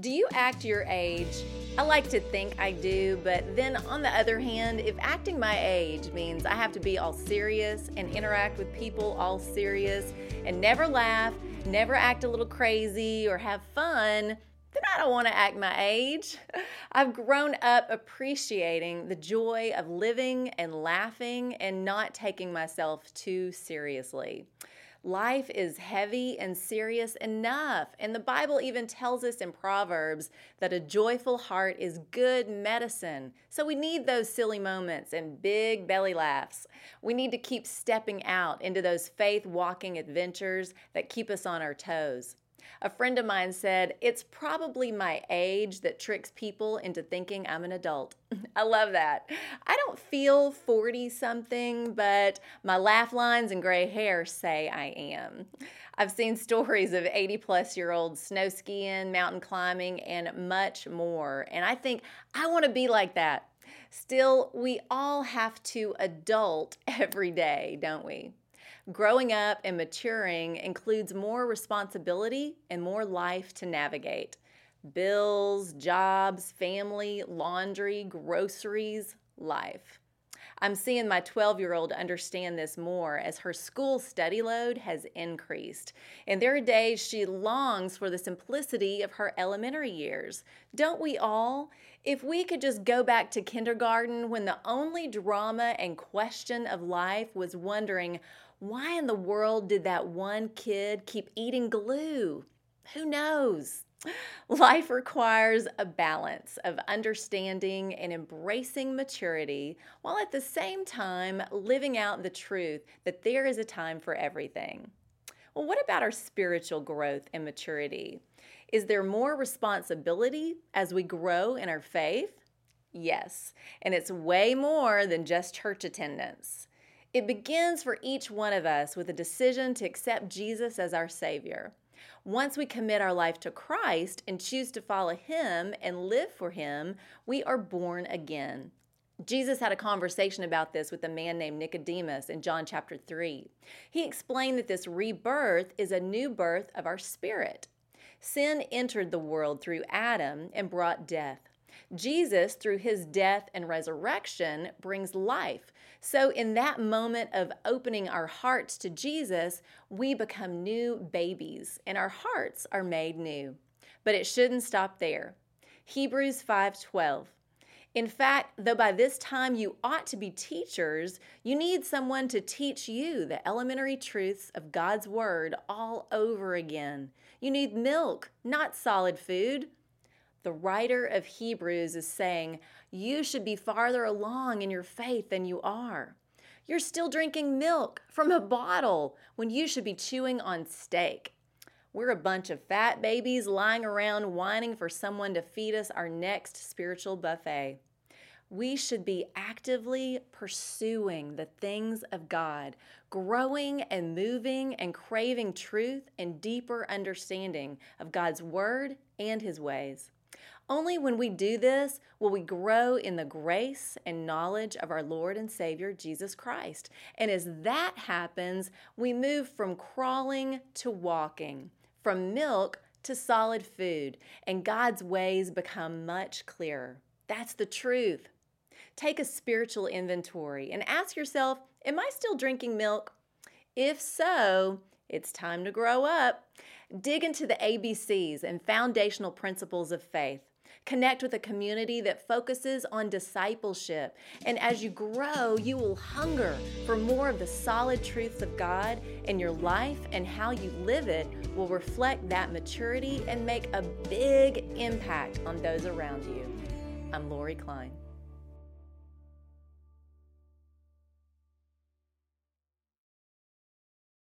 Do you act your age? I like to think I do, but then on the other hand, if acting my age means I have to be all serious and interact with people all serious and never laugh, never act a little crazy or have fun, then I don't want to act my age. I've grown up appreciating the joy of living and laughing and not taking myself too seriously. Life is heavy and serious enough. And the Bible even tells us in Proverbs that a joyful heart is good medicine. So we need those silly moments and big belly laughs. We need to keep stepping out into those faith walking adventures that keep us on our toes. A friend of mine said, It's probably my age that tricks people into thinking I'm an adult. I love that. I don't feel 40 something, but my laugh lines and gray hair say I am. I've seen stories of 80 plus year olds snow skiing, mountain climbing, and much more. And I think I want to be like that. Still, we all have to adult every day, don't we? Growing up and maturing includes more responsibility and more life to navigate bills, jobs, family, laundry, groceries, life. I'm seeing my 12 year old understand this more as her school study load has increased. And there are days she longs for the simplicity of her elementary years. Don't we all? If we could just go back to kindergarten when the only drama and question of life was wondering, why in the world did that one kid keep eating glue? Who knows? Life requires a balance of understanding and embracing maturity while at the same time living out the truth that there is a time for everything. Well, what about our spiritual growth and maturity? Is there more responsibility as we grow in our faith? Yes, and it's way more than just church attendance. It begins for each one of us with a decision to accept Jesus as our Savior. Once we commit our life to Christ and choose to follow Him and live for Him, we are born again. Jesus had a conversation about this with a man named Nicodemus in John chapter 3. He explained that this rebirth is a new birth of our spirit. Sin entered the world through Adam and brought death. Jesus, through his death and resurrection, brings life. So, in that moment of opening our hearts to Jesus, we become new babies and our hearts are made new. But it shouldn't stop there. Hebrews 5:12 in fact, though by this time you ought to be teachers, you need someone to teach you the elementary truths of God's Word all over again. You need milk, not solid food the writer of Hebrews is saying, You should be farther along in your faith than you are. You're still drinking milk from a bottle when you should be chewing on steak. We're a bunch of fat babies lying around whining for someone to feed us our next spiritual buffet. We should be actively pursuing the things of God, growing and moving and craving truth and deeper understanding of God's Word and His ways. Only when we do this will we grow in the grace and knowledge of our Lord and Savior Jesus Christ. And as that happens, we move from crawling to walking, from milk to solid food, and God's ways become much clearer. That's the truth. Take a spiritual inventory and ask yourself Am I still drinking milk? If so, it's time to grow up. Dig into the ABCs and foundational principles of faith. Connect with a community that focuses on discipleship. And as you grow, you will hunger for more of the solid truths of God, and your life and how you live it will reflect that maturity and make a big impact on those around you. I'm Lori Klein.